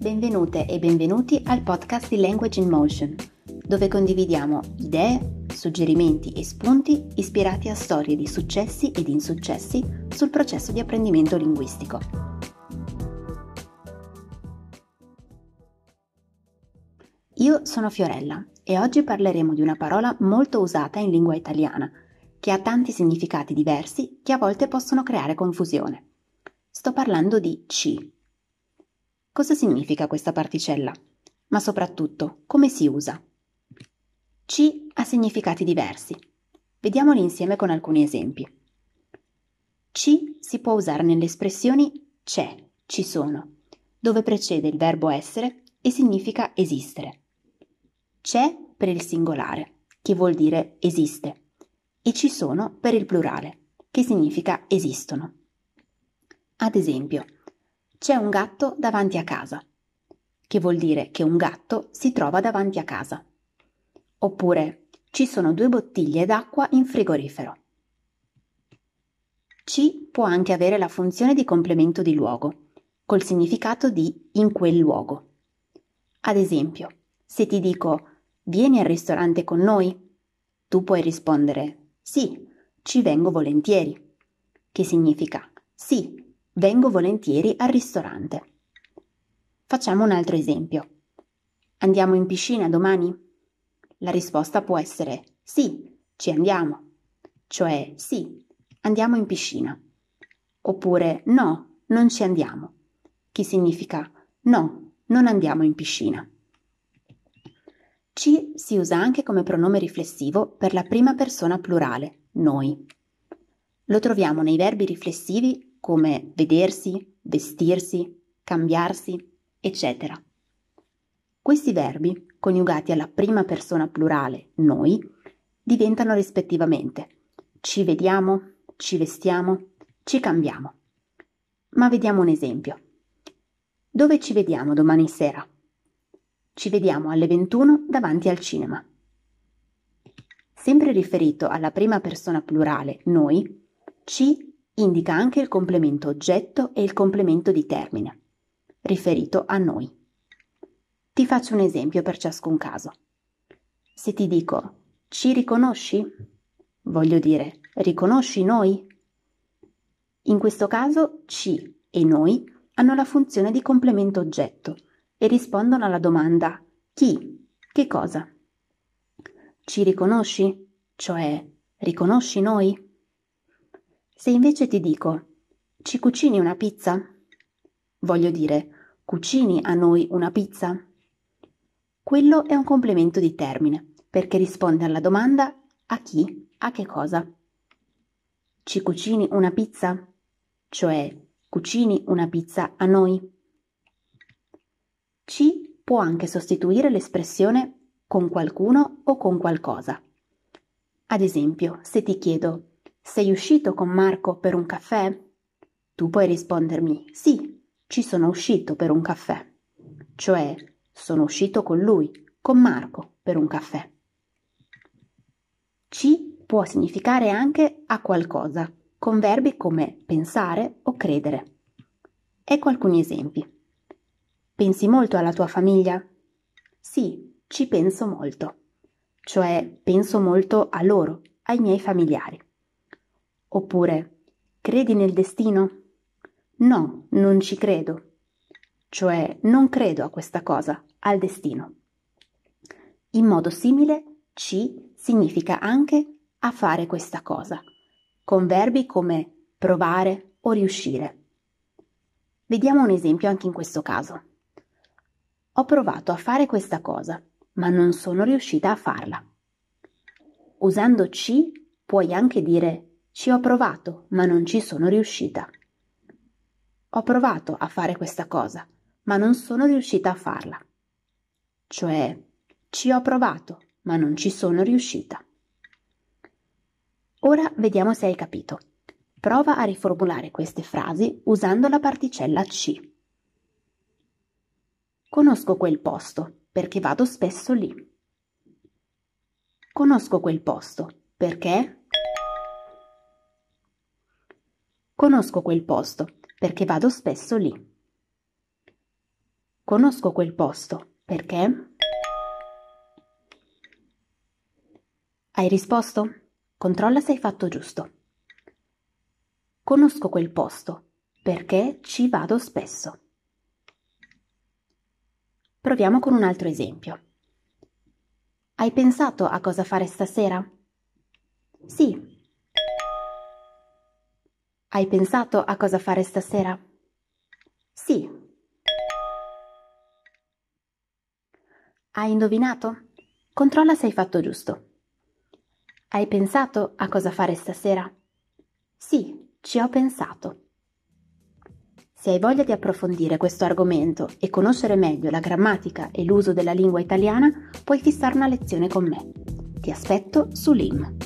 Benvenute e benvenuti al podcast di Language in Motion, dove condividiamo idee, suggerimenti e spunti ispirati a storie di successi ed insuccessi sul processo di apprendimento linguistico. Io sono Fiorella e oggi parleremo di una parola molto usata in lingua italiana, che ha tanti significati diversi che a volte possono creare confusione. Sto parlando di ci. Cosa significa questa particella? Ma soprattutto, come si usa? Ci ha significati diversi. Vediamoli insieme con alcuni esempi. Ci si può usare nelle espressioni c'è, ci sono, dove precede il verbo essere e significa esistere. C'è per il singolare, che vuol dire esiste, e ci sono per il plurale, che significa esistono. Ad esempio, c'è un gatto davanti a casa, che vuol dire che un gatto si trova davanti a casa. Oppure ci sono due bottiglie d'acqua in frigorifero. Ci può anche avere la funzione di complemento di luogo, col significato di in quel luogo. Ad esempio, se ti dico vieni al ristorante con noi, tu puoi rispondere sì, ci vengo volentieri, che significa sì, Vengo volentieri al ristorante. Facciamo un altro esempio. Andiamo in piscina domani? La risposta può essere sì, ci andiamo. Cioè sì, andiamo in piscina. Oppure no, non ci andiamo. Che significa no, non andiamo in piscina. Ci si usa anche come pronome riflessivo per la prima persona plurale, noi. Lo troviamo nei verbi riflessivi come vedersi, vestirsi, cambiarsi, eccetera. Questi verbi, coniugati alla prima persona plurale, noi, diventano rispettivamente ci vediamo, ci vestiamo, ci cambiamo. Ma vediamo un esempio. Dove ci vediamo domani sera? Ci vediamo alle 21 davanti al cinema. Sempre riferito alla prima persona plurale, noi, ci indica anche il complemento oggetto e il complemento di termine, riferito a noi. Ti faccio un esempio per ciascun caso. Se ti dico ci riconosci? Voglio dire, riconosci noi? In questo caso ci e noi hanno la funzione di complemento oggetto e rispondono alla domanda chi? Che cosa? Ci riconosci? Cioè, riconosci noi? Se invece ti dico ci cucini una pizza? Voglio dire, cucini a noi una pizza? Quello è un complemento di termine, perché risponde alla domanda a chi, a che cosa. Ci cucini una pizza? Cioè, cucini una pizza a noi? Ci può anche sostituire l'espressione con qualcuno o con qualcosa. Ad esempio, se ti chiedo sei uscito con Marco per un caffè? Tu puoi rispondermi sì, ci sono uscito per un caffè. Cioè, sono uscito con lui, con Marco, per un caffè. Ci può significare anche a qualcosa, con verbi come pensare o credere. Ecco alcuni esempi. Pensi molto alla tua famiglia? Sì, ci penso molto. Cioè, penso molto a loro, ai miei familiari. Oppure, credi nel destino? No, non ci credo. Cioè, non credo a questa cosa, al destino. In modo simile, ci significa anche a fare questa cosa, con verbi come provare o riuscire. Vediamo un esempio anche in questo caso. Ho provato a fare questa cosa, ma non sono riuscita a farla. Usando ci puoi anche dire ci ho provato, ma non ci sono riuscita. Ho provato a fare questa cosa, ma non sono riuscita a farla. Cioè, ci ho provato, ma non ci sono riuscita. Ora vediamo se hai capito. Prova a riformulare queste frasi usando la particella C. Conosco quel posto perché vado spesso lì. Conosco quel posto perché Conosco quel posto perché vado spesso lì. Conosco quel posto. Perché? Hai risposto? Controlla se hai fatto giusto. Conosco quel posto perché ci vado spesso. Proviamo con un altro esempio. Hai pensato a cosa fare stasera? Sì. Hai pensato a cosa fare stasera? Sì. Hai indovinato? Controlla se hai fatto giusto. Hai pensato a cosa fare stasera? Sì, ci ho pensato. Se hai voglia di approfondire questo argomento e conoscere meglio la grammatica e l'uso della lingua italiana, puoi fissare una lezione con me. Ti aspetto su LIM.